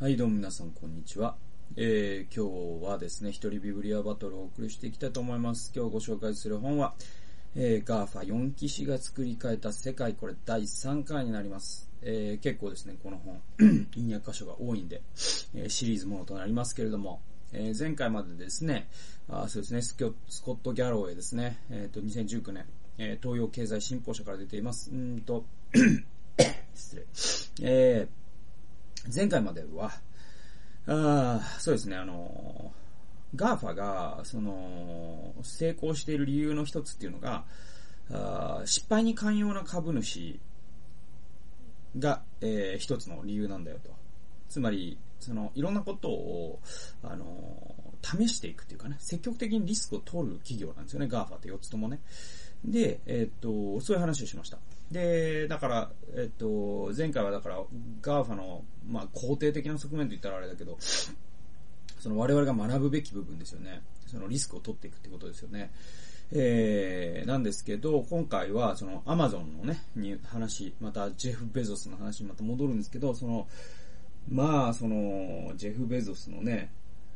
はい、どうも皆さん、こんにちは。えー、今日はですね、一人ビブリオバトルをお送りしていきたいと思います。今日ご紹介する本は、えー、ガーファ4騎士が創り変えた世界、これ第3回になります。えー、結構ですね、この本、引用箇所が多いんで、えーシリーズものとなりますけれども、えー前回までですね、あそうですね、ススコット・ギャロウェイですね、えっ、と、2019年、えー東洋経済新報社から出ています。うんと、失礼。えー前回までは、あそうですね、あの、 GAFA が、その、成功している理由の一つっていうのが、あ失敗に寛容な株主が、えー一つの理由なんだよと。つまり、その、いろんなことを、あの、試していくっていうかね、積極的にリスクを取る企業なんですよね、 GAFA って4つともね。で、えっと、そういう話をしました。で、だから、えっと、前回はだから、 GAFAの、まあ、肯定的な側面と言ったらあれだけど、その我々が学ぶべき部分ですよね。そのリスクを取っていくってことですよね。えー、なんですけど、今回はそのアマゾンのね、に話、またジェフ・ベゾスの話にまた戻るんですけど、その、まあ、その、ジェフ・ベゾスのね、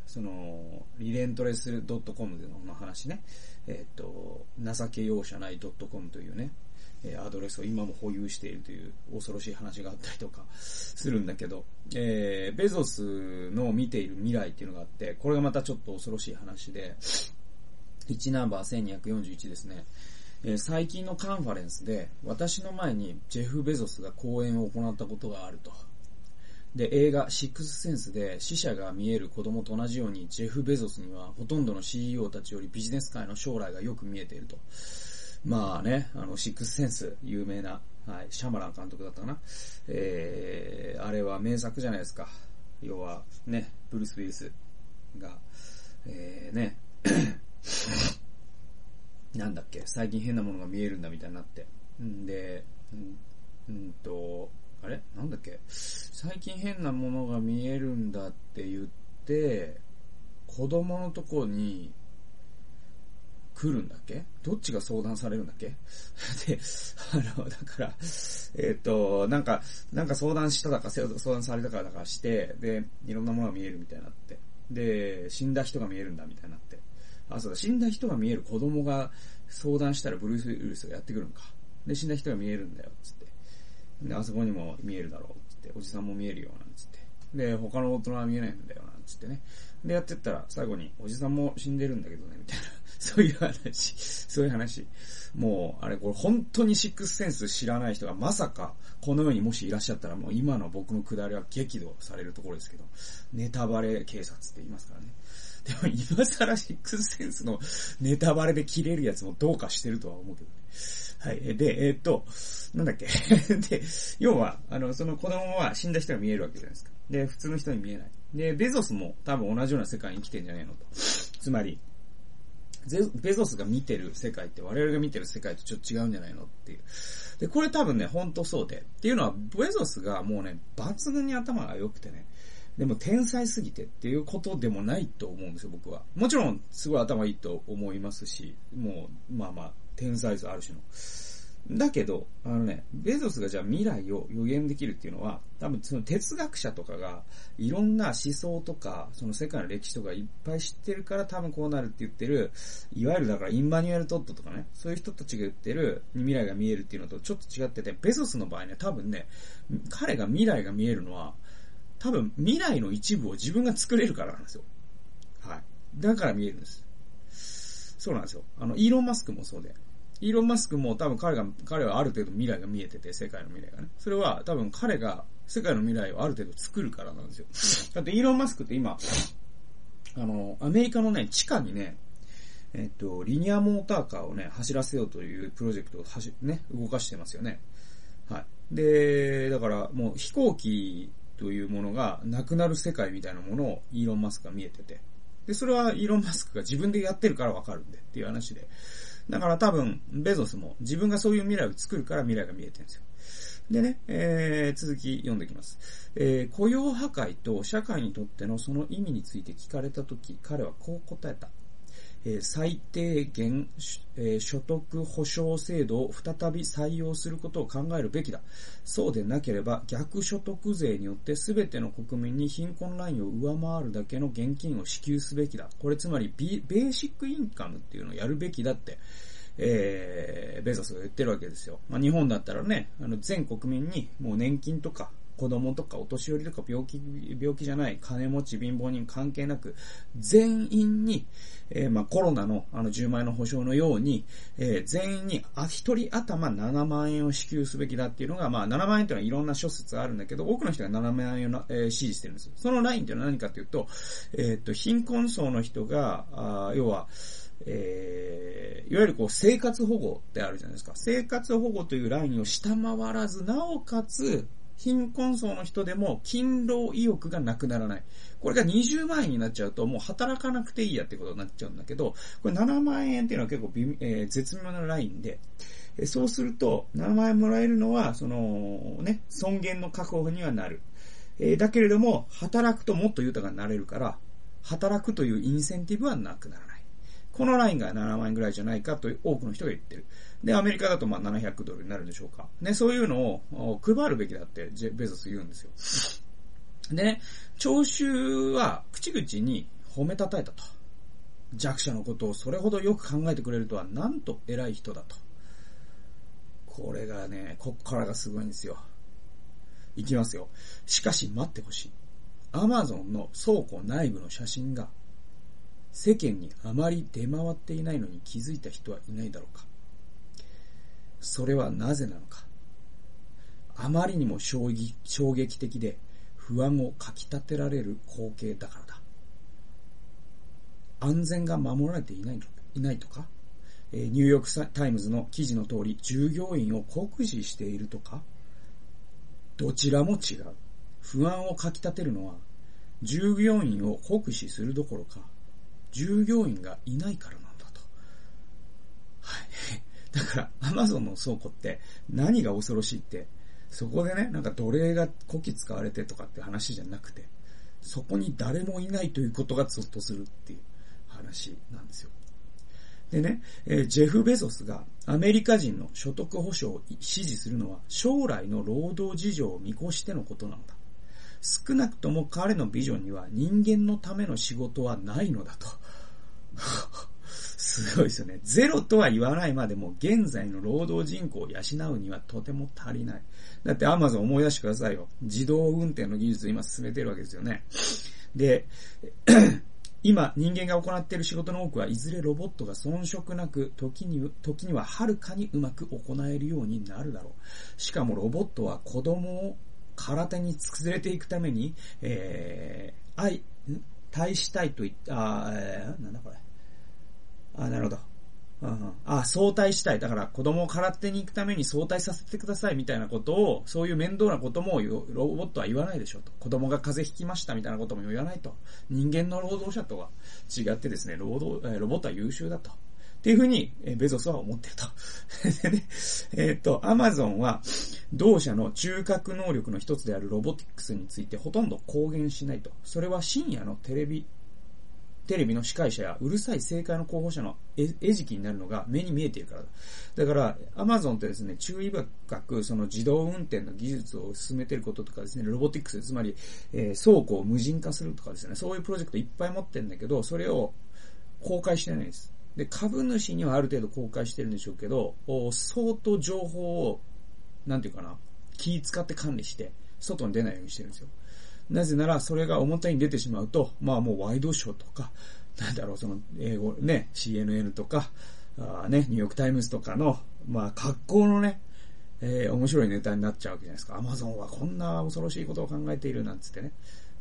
その、 Relentless.com での話ね、えっ、と、情け容赦ない .com というね、えアドレスを今も保有しているという恐ろしい話があったりとかするんだけど、えー、ベゾスの見ている未来っていうのがあって、これがまたちょっと恐ろしい話で、1ナンバー1241ですね。えー最近のカンファレンスで、私の前にジェフ・ベゾスが講演を行ったことがあると。で、映画、シックスセンスで死者が見える子供と同じように、ジェフ・ベゾスにはほとんどの CEO たちよりビジネス界の将来がよく見えていると。まあね、あの、シックスセンス、有名な、はい、シャマラン監督だったかな。えー、あれは名作じゃないですか。要は、ね、ブルース・ウィルスが、えー、ね、なんだっけ、最近変なものが見えるんだみたいになって。んで、うん、うんと、あれ？なんだっけ？最近変なものが見えるんだって言って、子供のとこに来るんだっけ？どっちが相談されるんだっけ？で、あの、だから、えっ、と、なんか、なんか相談しただか、相談されたからだかして、で、いろんなものが見えるみたいになって。で、死んだ人が見えるんだみたいになって。あ、そうだ、死んだ人が見える子供が相談したらブルース・ウィルスがやってくるのか。で、死んだ人が見えるんだよ、つって。で、あそこにも見えるだろう、つって。おじさんも見えるよ、なんつって。で、他の大人は見えないんだよ、なんつってね。で、やってったら、最後に、おじさんも死んでるんだけどね、みたいな。そういう話。そういう話。もう、あれ、これ本当にシックスセンス知らない人がまさか、この世にもしいらっしゃったら、もう今の僕のくだりは激怒されるところですけど、ネタバレ警察って言いますからね。でも今更シックスセンスのネタバレで切れるやつもどうかしてるとは思うけどね。はい。で、えーっと、なんだっけ。で、要は、あの、その子供は死んだ人が見えるわけじゃないですか。で、普通の人に見えない。で、ベゾスも多分同じような世界に生きてんじゃねえのと。つまり、ベゾスが見てる世界って我々が見てる世界とちょっと違うんじゃないのっていう。で、これ多分ね、本当そうで。っていうのは、ベゾスがもうね、抜群に頭が良くてね、でも天才すぎてっていうことでもないと思うんですよ、僕は。もちろん、すごい頭いいと思いますし、もう、まあまあ、天才図ある種の。だけど、あのね、ベゾスがじゃあ未来を予言できるっていうのは、多分その哲学者とかが、いろんな思想とか、その世界の歴史とかいっぱい知ってるから多分こうなるって言ってる、いわゆるだからインマニュエル・トットとかね、そういう人たちが言ってる未来が見えるっていうのとちょっと違ってて、ベゾスの場合ね、多分ね、彼が未来が見えるのは、多分未来の一部を自分が作れるからなんですよ。はい。だから見えるんです。そうなんですよ。あの、イーロン・マスクもそうで。イーロン・マスクも多分彼が、彼はある程度未来が見えてて、世界の未来がね。それは多分彼が世界の未来をある程度作るからなんですよ。だってイーロン・マスクって今、あの、アメリカのね、地下にね、えっと、リニアモーターカーをね、走らせようというプロジェクトを走、ね、動かしてますよね。はい。で、だからもう飛行機というものがなくなる世界みたいなものをイーロン・マスクが見えてて。で、それはイーロン・マスクが自分でやってるからわかるんでっていう話で。だから多分、ベゾスも自分がそういう未来を作るから未来が見えてるんですよ。でね、えー、続き読んでいきます。えー、雇用破壊と社会にとってのその意味について聞かれたとき、彼はこう答えた。え最低限、え所得保障制度を再び採用することを考えるべきだ。そうでなければ逆所得税によって全ての国民に貧困ラインを上回るだけの現金を支給すべきだ。これつまりベーシックインカムっていうのをやるべきだって、えー、ベゾスが言ってるわけですよ。まあ、日本だったらね、あの全国民にもう年金とか子供とかお年寄りとか病気、病気じゃない、金持ち、貧乏人関係なく、全員に、えー、まあ、コロナのあの10万円の保証のように、えー、全員に、あ、一人頭7万円を支給すべきだっていうのが、まあ、7万円っていうのはいろんな諸説あるんだけど、多くの人が7万円を、えー、支持してるんです。そのラインっていうのは何かっていうと、えっ、と、貧困層の人が、あ要は、えー、いわゆるこう生活保護ってあるじゃないですか。生活保護というラインを下回らず、なおかつ、貧困層の人でも勤労意欲がなくならない。これが20万円になっちゃうともう働かなくていいやってことになっちゃうんだけど、これ7万円っていうのは結構微、えー、絶妙なラインで、えそうすると7万円もらえるのは、そのね、尊厳の確保にはなる。えー、だけれども、働くともっと豊かになれるから、働くというインセンティブはなくならない。このラインが7万円ぐらいじゃないかと多くの人が言ってる。で、アメリカだとまあ700ドルになるんでしょうか。ね、そういうのを配るべきだってベゾス言うんですよ。でね、聴衆は口々に褒めたたえたと。弱者のことをそれほどよく考えてくれるとはなんと偉い人だと。これがね、こっからがすごいんですよ。いきますよ。しかし待ってほしい。アマゾンの倉庫内部の写真が世間にあまり出回っていないのに気づいた人はいないだろうか。それはなぜなのか。あまりにも衝撃、衝撃的で不安をかき立てられる光景だからだ。安全が守られていないいないとか、えー、ニューヨークタイムズの記事の通り従業員を酷使しているとか、どちらも違う。不安をかき立てるのは、従業員を酷使するどころか、従業員がいないからなんだと。はい。だから、アマゾンの倉庫って何が恐ろしいって、そこでね、なんか奴隷が古希使われてとかって話じゃなくて、そこに誰もいないということがゾッとするっていう話なんですよ。でね、えー、ジェフ・ベゾスがアメリカ人の所得保障を支持するのは将来の労働事情を見越してのことなのだ。少なくとも彼のビジョンには人間のための仕事はないのだと。すごいですよね。ゼロとは言わないまでも、現在の労働人口を養うにはとても足りない。だってアマゾン思い出してくださいよ。自動運転の技術今進めてるわけですよね。で、今人間が行っている仕事の多くはいずれロボットが遜色なく、時に、時にははるかにうまく行えるようになるだろう。しかもロボットは子供を空手に連れていくために、えー、愛、対したいと言った、あ、なんだこれ。あ、なるほど。うん、あ、相対したい。だから子供を空手に行くために相対させてくださいみたいなことを、そういう面倒なこともロボットは言わないでしょうと。子供が風邪ひきましたみたいなことも言わないと。人間の労働者とは違ってですね、労働、ロボットは優秀だと。っていうふうに、ベゾスは思ってると。でね、えっ、ー、と、アマゾンは、同社の中核能力の一つであるロボティクスについてほとんど公言しないと。それは深夜のテレビ、テレビの司会者やうるさい政界の候補者の餌食になるのが目に見えているからだ。だから、アマゾンってですね、注意深くその自動運転の技術を進めていることとかですね、ロボティクス、つまり、えー、倉庫を無人化するとかですね、そういうプロジェクトいっぱい持ってるんだけど、それを公開してないんです。で、株主にはある程度公開してるんでしょうけど、相当情報を、なんていうかな、気使って管理して、外に出ないようにしてるんですよ。なぜなら、それが表に出てしまうと、まあもうワイドショーとか、なんだろう、その、英語、ね、CNN とか、あね、ニューヨークタイムズとかの、まあ格好のね、えー、面白いネタになっちゃうわけじゃないですか。アマゾンはこんな恐ろしいことを考えているなんつってね。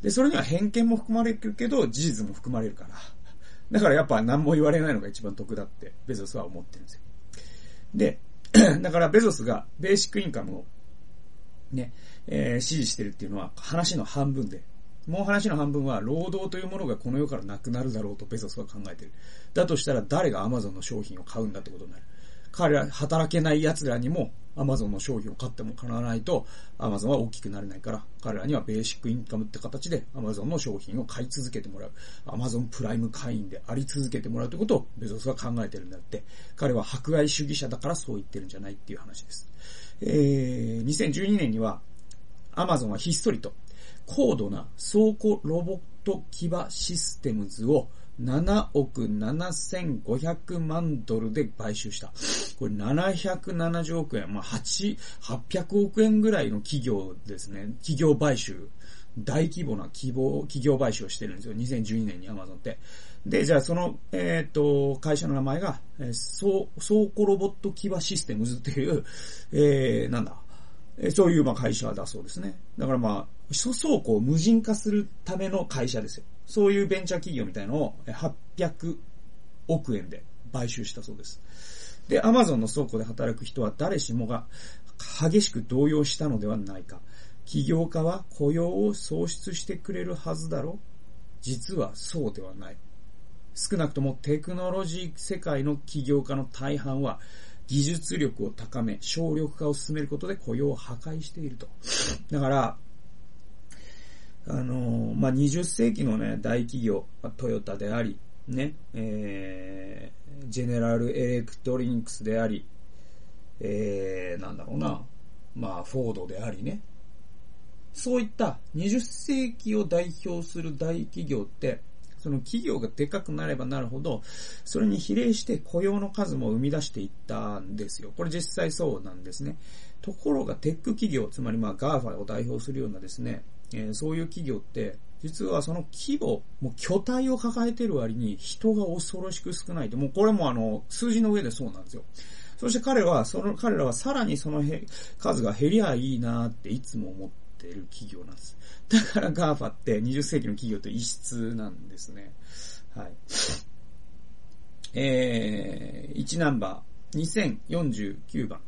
で、それには偏見も含まれるけど、事実も含まれるから。だからやっぱ何も言われないのが一番得だってベゾスは思ってるんですよ。で、だからベゾスがベーシックインカムをね、えー、支持してるっていうのは話の半分で、もう話の半分は労働というものがこの世からなくなるだろうとベゾスは考えてる。だとしたら誰がアマゾンの商品を買うんだってことになる。彼ら、働けない奴らにも、アマゾンの商品を買ってもらわないと、アマゾンは大きくなれないから、彼らにはベーシックインカムって形でアマゾンの商品を買い続けてもらう。アマゾンプライム会員であり続けてもらうということをベゾスは考えてるんだって、彼は迫害主義者だからそう言ってるんじゃないっていう話です。えー、2012年には、アマゾンはひっそりと、高度な倉庫ロボット騎馬システムズを7億7500万ドルで買収した。これ770億円、まあ、8、800億円ぐらいの企業ですね。企業買収。大規模な企業企業買収をしてるんですよ。2012年にアマゾンって。で、じゃあその、えっ、ー、と、会社の名前が、えー、倉庫ロボット騎馬システムズっていう、えー、なんだ、そういうまあ会社だそうですね。だからまあ、倉庫を無人化するための会社ですよ。そういうベンチャー企業みたいのを800億円で買収したそうです。で、アマゾンの倉庫で働く人は誰しもが激しく動揺したのではないか。起業家は雇用を創出してくれるはずだろ？実はそうではない。少なくともテクノロジー世界の起業家の大半は技術力を高め、省力化を進めることで雇用を破壊していると。だから、あの、まあ、20世紀のね、大企業、トヨタであり、ね、えー、ジェネラルエレクトリニクスであり、えー、なんだろうな、まあ、フォードでありね。そういった20世紀を代表する大企業って、その企業がでかくなればなるほど、それに比例して雇用の数も生み出していったんですよ。これ実際そうなんですね。ところがテック企業、つまりまあ GAFA を代表するようなですね、えー、そういう企業って、実はその規模、もう巨体を抱えてる割に人が恐ろしく少ないと。もうこれもあの、数字の上でそうなんですよ。そして彼は、その、彼らはさらにその数が減りゃいいなっていつも思っている企業なんです。だから GAFA って20世紀の企業と異質なんですね。はい。えー、1ナンバー、2049番。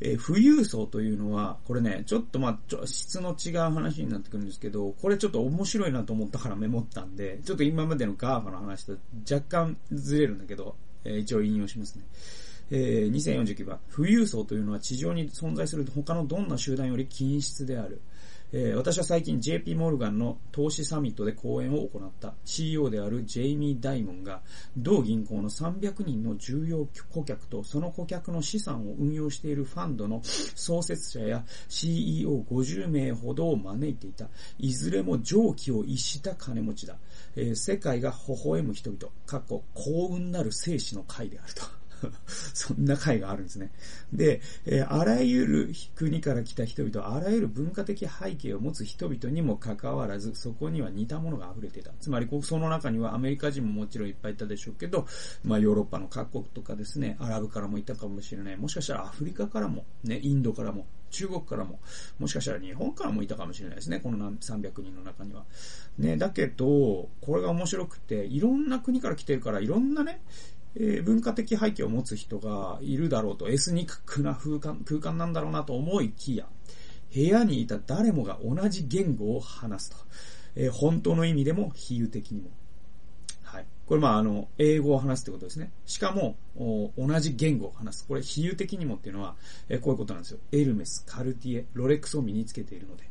えー、富裕層というのは、これね、ちょっとまあ、ちょ質の違う話になってくるんですけど、これちょっと面白いなと思ったからメモったんで、ちょっと今までの GAFA の話と若干ずれるんだけど、えー、一応引用しますね。えー、2049番。富裕層というのは地上に存在する他のどんな集団より均質である。えー、私は最近 JP モルガンの投資サミットで講演を行った CEO であるジェイミー・ダイモンが同銀行の300人の重要顧客とその顧客の資産を運用しているファンドの創設者や CEO50 名ほどを招いていた。いずれも上気を逸した金持ちだ。えー、世界が微笑む人々、過去幸運なる生死の会であると。そんな会があるんですね。で、えー、あらゆる国から来た人々、あらゆる文化的背景を持つ人々にもかかわらず、そこには似たものが溢れていた。つまり、その中にはアメリカ人ももちろんいっぱいいたでしょうけど、まあヨーロッパの各国とかですね、アラブからもいたかもしれない。もしかしたらアフリカからも、ね、インドからも、中国からも、もしかしたら日本からもいたかもしれないですね、この300人の中には。ね、だけど、これが面白くて、いろんな国から来てるから、いろんなね、えー、文化的背景を持つ人がいるだろうと、エスニックな空間、空間なんだろうなと思いきや、部屋にいた誰もが同じ言語を話すと。えー、本当の意味でも比喩的にも。はい。これまああの、英語を話すってことですね。しかも、同じ言語を話す。これ比喩的にもっていうのは、えー、こういうことなんですよ。エルメス、カルティエ、ロレックスを身につけているので。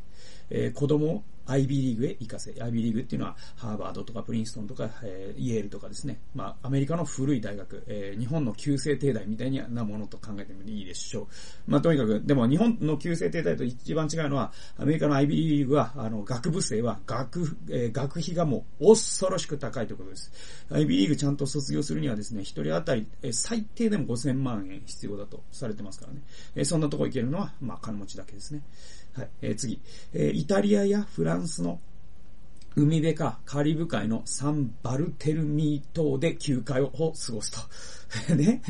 えー、子供 IB リーグへ行かせ、IB リーグっていうのは、ハーバードとかプリンストンとか、えー、イェールとかですね。まあ、アメリカの古い大学、えー、日本の旧制帝大みたいなものと考えてもいいでしょう。まあ、とにかく、でも日本の旧制帝大と一番違うのは、アメリカの IB リーグは、あの、学部生は、学、えー、学費がもう、恐ろしく高いということです。IB リーグちゃんと卒業するにはですね、一人当たり、えー、最低でも5000万円必要だとされてますからね。えー、そんなとこ行けるのは、まあ、金持ちだけですね。はい。えー、次。えー、イタリアやフランスの海辺かカリブ海のサンバルテルミー島で休暇を過ごすと。ね。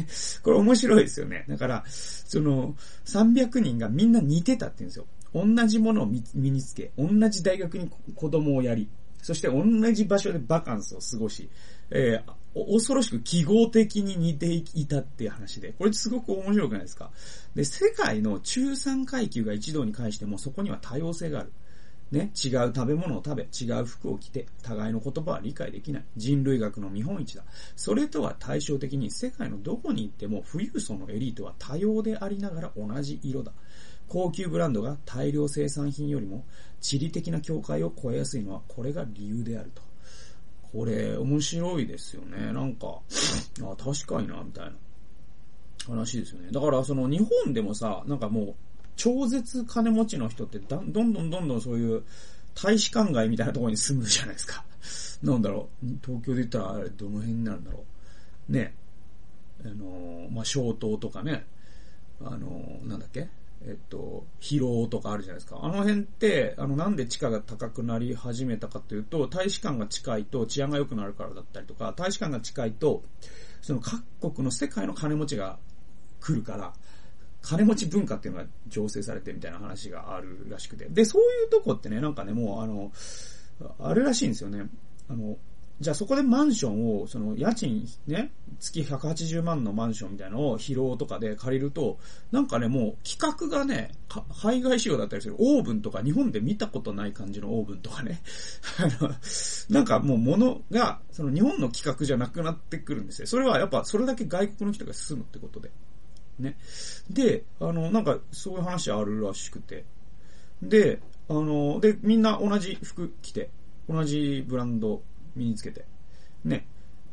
これ面白いですよね。だから、その、300人がみんな似てたって言うんですよ。同じものを身につけ、同じ大学に子供をやり、そして同じ場所でバカンスを過ごし、えー、恐ろしく記号的に似ていたっていう話で、これすごく面白くないですか？で、世界の中産階級が一堂に会してもそこには多様性がある。ね、違う食べ物を食べ、違う服を着て、互いの言葉は理解できない。人類学の見本市だ。それとは対照的に世界のどこに行っても富裕層のエリートは多様でありながら同じ色だ。高級ブランドが大量生産品よりも地理的な境界を超えやすいのはこれが理由であると。これ面白いですよね。なんか、あ、確かにな、みたいな話ですよね。だからその日本でもさ、なんかもう超絶金持ちの人ってどんどんどんどんそういう大使館街みたいなところに住むじゃないですか。なんだろう。東京で言ったらあれどの辺になるんだろう。ね。あの、まあ、小東とかね。あの、なんだっけ？えっと、疲労とかあるじゃないですか。あの辺って、あの、なんで地価が高くなり始めたかというと、大使館が近いと治安が良くなるからだったりとか、大使館が近いと、その各国の世界の金持ちが来るから、金持ち文化っていうのが醸成されてみたいな話があるらしくて。で、そういうとこってね、なんかね、もうあの、あれらしいんですよね。あの、じゃあそこでマンションを、その家賃ね、月180万のマンションみたいなのを疲労とかで借りると、なんかね、もう企画がね、海外仕様だったりする。オーブンとか日本で見たことない感じのオーブンとかね。あの、なんかもう物が、その日本の企画じゃなくなってくるんですよ。それはやっぱそれだけ外国の人が進むってことで。ね。で、あの、なんか、そういう話あるらしくて。で、あの、で、みんな同じ服着て、同じブランド身につけて、ね。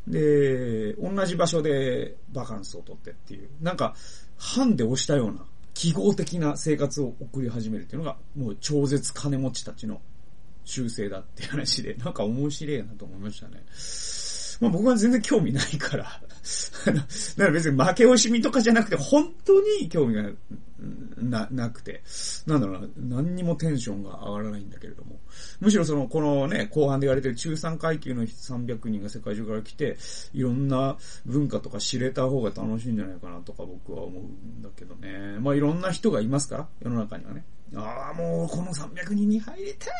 で、同じ場所でバカンスをとってっていう、なんか、ハンで押したような、記号的な生活を送り始めるっていうのが、もう超絶金持ちたちの習性だって話で、なんか面白いなと思いましたね。まあ僕は全然興味ないから、だから別に負け惜しみとかじゃなくて、本当に興味がな、なくて、なんだろうな、何にもテンションが上がらないんだけれども。むしろその、このね、後半で言われてる中産階級の300人が世界中から来て、いろんな文化とか知れた方が楽しいんじゃないかなとか僕は思うんだけどね。まあいろんな人がいますから、世の中にはね。ああ、もうこの300人に入りてー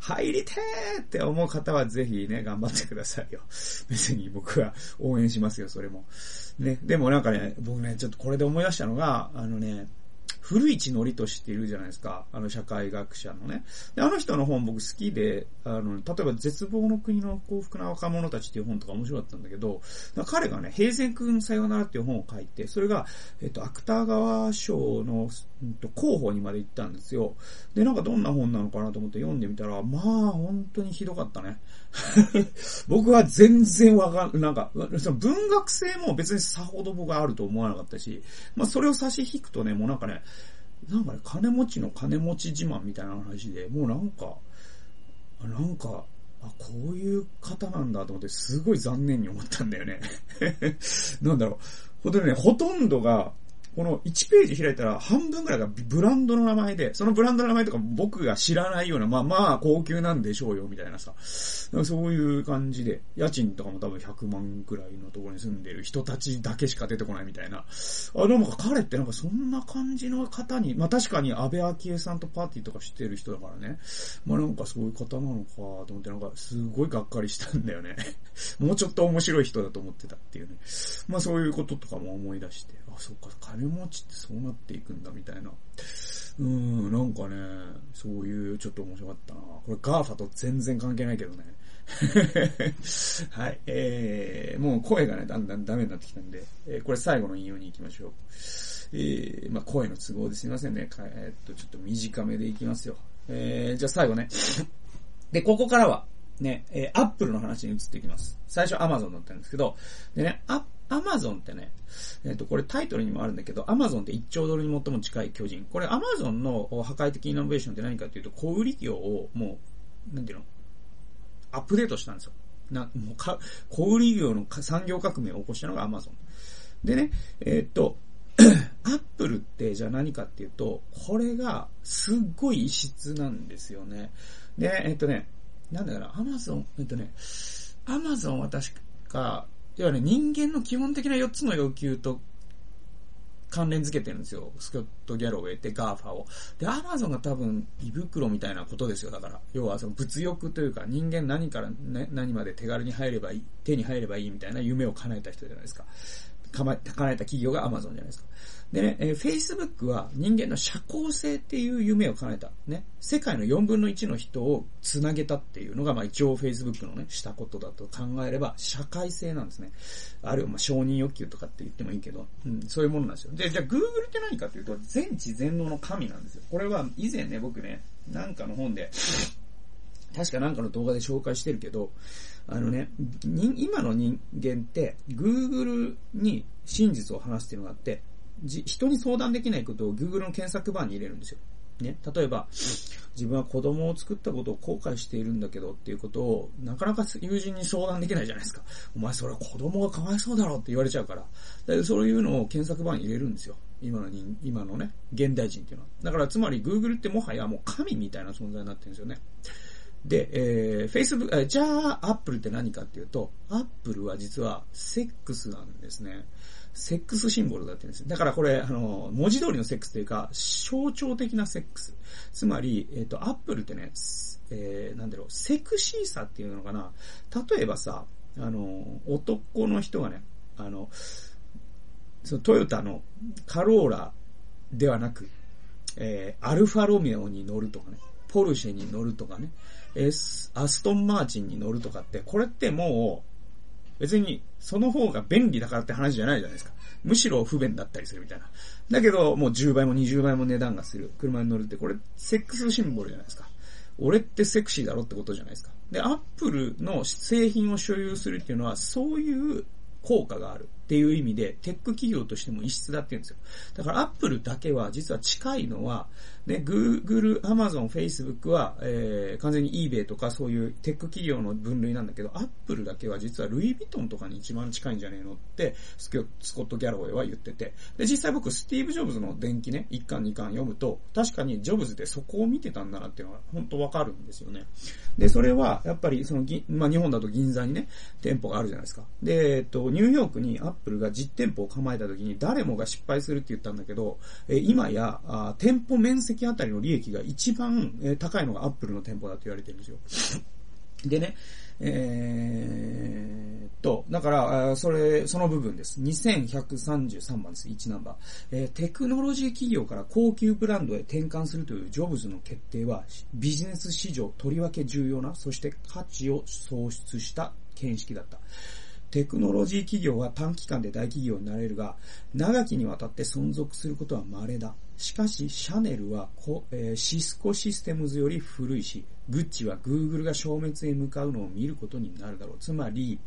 入りてーって思う方はぜひね、頑張ってくださいよ。別に僕は応援しますよ、それも。ね、でもなんかね、僕ね、ちょっとこれで思い出したのが、あのね、古市憲俊っているじゃないですか。あの社会学者のね。で、あの人の本僕好きで、あの、例えば絶望の国の幸福な若者たちっていう本とか面白かったんだけど、彼がね、平成君さよならっていう本を書いて、それが、えっと、芥川賞の、うんと、候補にまで行ったんですよ。で、なんかどんな本なのかなと思って読んでみたら、まあ、本当にひどかったね。僕は全然わかん、なんか、その文学性も別にさほど僕はあると思わなかったし、まあそれを差し引くとね、もうなんかね、なんかね、金持ちの金持ち自慢みたいな話で、もうなんか、なんか、あ、こういう方なんだと思って、すごい残念に思ったんだよね。なんだろう。ほんとね、ほとんどが、この1ページ開いたら半分ぐらいがブランドの名前で、そのブランドの名前とか僕が知らないような、まあまあ高級なんでしょうよ、みたいなさ。そういう感じで、家賃とかも多分100万くらいのところに住んでる人たちだけしか出てこないみたいな。あ、でも彼ってなんかそんな感じの方に、まあ確かに安倍昭恵さんとパーティーとかしてる人だからね。まあなんかそういう方なのかと思って、なんかすごいがっかりしたんだよね。もうちょっと面白い人だと思ってたっていうね。まあそういうこととかも思い出して、そっか、金持ちってそうなっていくんだみたいな。うん、なんかね、そういうちょっと面白かったな。これ GAFAと全然関係ないけどね。はい。えー、もう声がね、だんだんダメになってきたんで、えー、これ最後の引用に行きましょう。えー、まあ声の都合ですいませんね。えー、っと、ちょっと短めでいきますよ。えー、じゃあ最後ね。で、ここからは、ね、えー、アップルの話に移っていきます。最初アマゾンだったんですけど、でね、アッアマゾンってね、えっ、ー、と、これタイトルにもあるんだけど、アマゾンって1兆ドルに最も近い巨人。これアマゾンの破壊的イノベーションって何かっていうと、小売業をもう、なんていうのアップデートしたんですよ。な、もうか、小売業の産業革命を起こしたのがアマゾン。でね、えー、っと、アップルってじゃあ何かっていうと、これがすっごい異質なんですよね。で、えー、っとね、なんだかな、アマゾン、えっとね、アマゾンは確か、ではね、人間の基本的な4つの要求と関連付けてるんですよ。スコット・ギャロウェイって GAFAを。で、アマゾンが多分胃袋みたいなことですよ。だから。要はその物欲というか人間何から、ね、何まで手軽に入ればいい、手に入ればいいみたいな夢を叶えた人じゃないですか。叶えた企業が Amazon じゃないですか。でね、えー、Facebook は人間の社交性っていう夢を叶えた。ね。世界の4分の1の人を繋げたっていうのが、まあ一応 Facebook のね、したことだと考えれば、社会性なんですね。あるいはまあ承認欲求とかって言ってもいいけど、うん、そういうものなんですよ。で、じゃあ Google って何かっていうと、全知全能の神なんですよ。これは以前ね、僕ね、なんかの本で、確かなんかの動画で紹介してるけど、あのね、今の人間って Google に真実を話すっていうのがあって、人に相談できないことを Google の検索バーに入れるんですよ。ね、例えば、自分は子供を作ったことを後悔しているんだけどっていうことを、なかなか友人に相談できないじゃないですか。お前それは子供がかわいそうだろって言われちゃうから。だそういうのを検索バーに入れるんですよ。今の人、今のね、現代人っていうのは。だからつまり Google ってもはやもう神みたいな存在になってるんですよね。で、えー、Facebook、えじゃあ Apple って何かっていうと、Apple は実はセックスなんですね。セックスシンボルだって言うんですだからこれ、あの、文字通りのセックスというか、象徴的なセックス。つまり、えっ、ー、と、アップルってね、えー、なんだろう、セクシーさっていうのかな。例えばさ、あの、男の人がね、あの、そのトヨタのカローラではなく、えー、アルファロメオに乗るとかね、ポルシェに乗るとかね、エス、アストンマーチンに乗るとかって、これってもう、別に、その方が便利だからって話じゃないじゃないですか。むしろ不便だったりするみたいな。だけど、もう10倍も20倍も値段がする車に乗るって、これ、セックスシンボルじゃないですか。俺ってセクシーだろってことじゃないですか。で、アップルの製品を所有するっていうのは、そういう効果がある。っていう意味で、テック企業としても異質だって言うんですよ。だから、アップルだけは、実は近いのは、ね、Google、Amazon、Facebook は、えー、完全に eBay とかそういうテック企業の分類なんだけど、Apple だけは実はルイ・ヴィトンとかに一番近いんじゃねえのってスコット・ギャロウェイは言ってて。で、実際僕、スティーブ・ジョブズの伝記ね、1巻2巻読むと、確かにジョブズってそこを見てたんだなっていうのが本当わかるんですよね。で、それは、やっぱり、その、まあ、日本だと銀座にね、店舗があるじゃないですか。で、えっと、ニューヨークに Apple が実店舗を構えた時に誰もが失敗するって言ったんだけど、え今やあ、店舗面積あたりの利益が一番、え高いのが Apple の店舗だと言われてるんですよ。でね、えー、と、だから、それ、その部分です。2133番です。1ナンバー。えー、テクノロジー企業から高級ブランドへ転換するというジョブズの決定は、ビジネス史上とりわけ重要な、そして価値を創出した見識だった。テクノロジー企業は短期間で大企業になれるが、長きにわたって存続することは稀だ。しかし、シャネルはえー、シスコシステムズより古いし、グッチはグーグルが消滅へ向かうのを見ることになるだろう。つまり、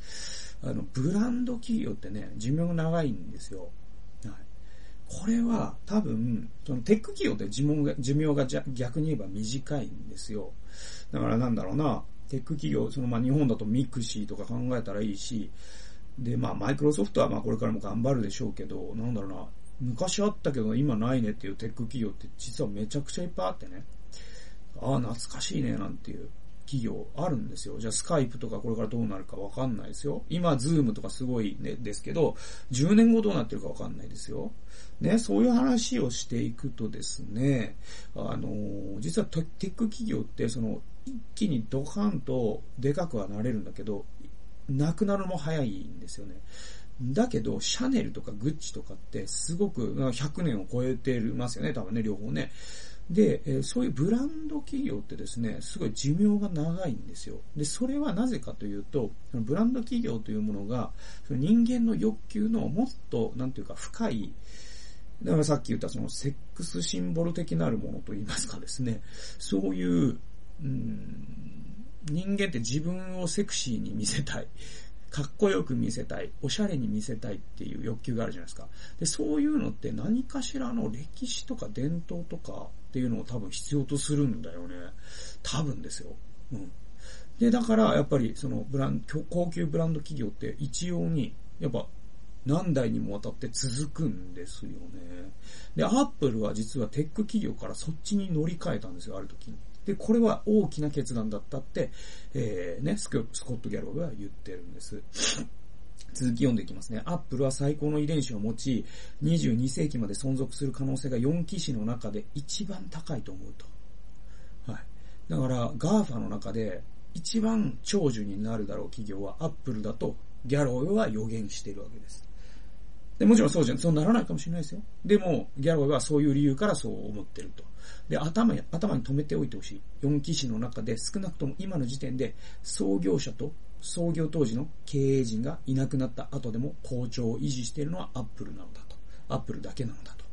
あの、ブランド企業ってね、寿命が長いんですよ。はい。これは多分、そのテック企業って寿命が寿命が逆に言えば短いんですよ。だからなんだろうな、テック企業、そのまあ日本だとミクシーとか考えたらいいし、で、まあマイクロソフトはまあこれからも頑張るでしょうけど、なんだろうな、昔あったけど今ないねっていうテック企業って実はめちゃくちゃいっぱいあってね、ああ、懐かしいねなんていう企業あるんですよ。じゃあスカイプとかこれからどうなるかわかんないですよ。今ズームとかすごいね、ですけど、10年後どうなってるかわかんないですよ。ね、そういう話をしていくとですね、あの実はテック企業ってその一気にドカンとでかくはなれるんだけど、なくなるのも早いんですよね。だけど、シャネルとかグッチとかってすごく100年を超えてますよね、多分ね、両方ね。で、そういうブランド企業ってですね、すごい寿命が長いんですよ。で、それはなぜかというと、ブランド企業というものが、人間の欲求のもっと、なんていうか、深い、だからさっき言ったそのセックスシンボル的なるものといいますかですね、そういううん、人間って自分をセクシーに見せたい。かっこよく見せたい。おしゃれに見せたいっていう欲求があるじゃないですか。で、そういうのって何かしらの歴史とか伝統とかっていうのを多分必要とするんだよね。多分ですよ。うん。で、だからやっぱりそのブラン、高級ブランド企業って一様に、やっぱ何代にもわたって続くんですよね。で、アップルは実はテック企業からそっちに乗り換えたんですよ、ある時に。で、これは大きな決断だったって、えー、ね、スコット・ギャローが言ってるんです。続き読んでいきますね。アップルは最高の遺伝子を持ち、22世紀まで存続する可能性が4騎士の中で一番高いと思うと。はい。だから、 GAFAの中で一番長寿になるだろう企業はアップルだとギャロウェイは予言しているわけです。で、もちろんそうじゃん、そうならないかもしれないですよ。でも、ギャロウェイはそういう理由からそう思ってると。で、頭に、頭に留めておいてほしい。4騎士の中で少なくとも今の時点で創業者と創業当時の経営陣がいなくなった後でも好調を維持しているのはアップルなのだと。アップルだけなのだと。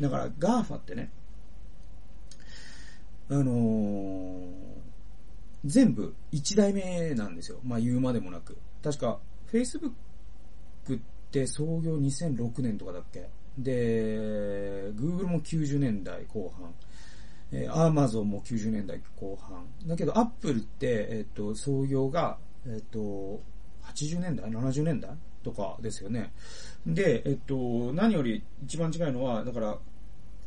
だから、 GAFAってね、あのー、全部1代目なんですよ。まあ言うまでもなく。確か、Facebook って創業2006年とかだっけ？で、Google も90年代後半。えー、Amazon も90年代後半。だけど、Apple って、えっ、と、創業が、えっ、と、80年代 ?70 年代とかですよね。で、えっと、何より一番近いのは、だから、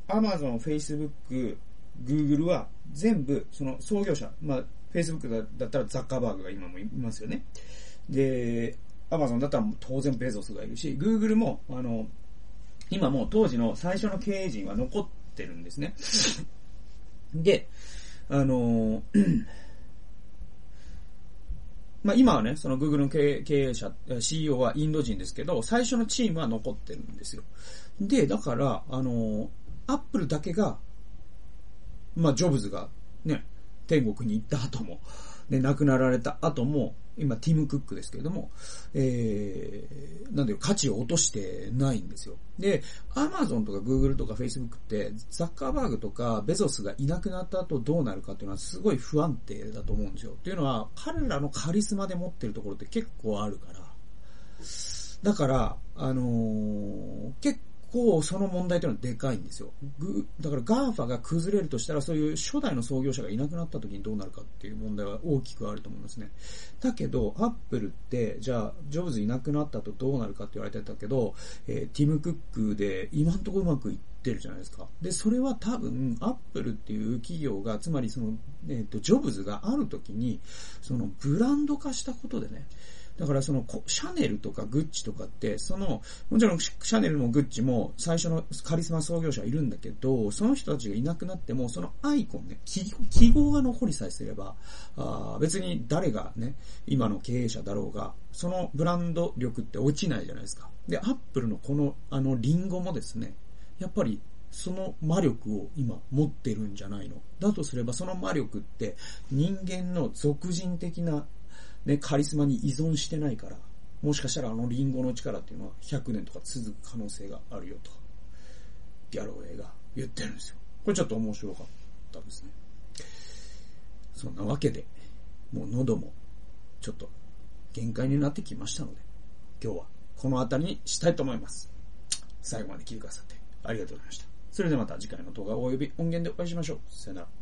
Amazon、Facebook、Google は全部、その創業者、まあ、Facebook だったらザッカーバーグが今もいますよね。で、Amazon だったら当然ベゾスがいるし、Google も、あの、今もう当時の最初の経営陣は残ってるんですね。で、あの、まあ今はね、その Google の経営者、CEO はインド人ですけど、最初のチームは残ってるんですよ。で、だから、あの、アップルだけが、まあジョブズがね、天国に行った後も、で、亡くなられた後も、今、ティム・クックですけれども、えー、なんだよ、価値を落としてないんですよ。で、アマゾンとかグーグルとかフェイスブックって、ザッカーバーグとかベゾスがいなくなった後どうなるかっていうのはすごい不安定だと思うんですよ。っていうのは、彼らのカリスマで持ってるところって結構あるから。だから、あのー、結構その問題というのはでかいんですよ。だから GAFA が崩れるとしたらそういう初代の創業者がいなくなった時にどうなるかっていう問題は大きくあると思いますね。だけど、アップルって、じゃあ、ジョブズいなくなったとどうなるかって言われてたけど、えー、ティム・クックで今んとこうまくいってるじゃないですか。で、それは多分、アップルっていう企業が、つまりその、えっ、ー、と、ジョブズがある時に、そのブランド化したことでね、だからその、シャネルとかグッチとかって、その、もちろんシャネルもグッチも最初のカリスマ創業者いるんだけど、その人たちがいなくなっても、そのアイコンね、記号が残りさえすれば、あ別に誰がね、今の経営者だろうが、そのブランド力って落ちないじゃないですか。で、アップルのこの、あの、リンゴもですね、やっぱりその魔力を今持ってるんじゃないのだとすればその魔力って人間の俗人的なね、カリスマに依存してないから、もしかしたらあのリンゴの力っていうのは100年とか続く可能性があるよと、ギャロウェイが言ってるんですよ。これちょっと面白かったですね。そんなわけで、もう喉もちょっと限界になってきましたので、今日はこの辺りにしたいと思います。最後まで聞いてくださってありがとうございました。それではまた次回の動画及び音源でお会いしましょう。さよなら。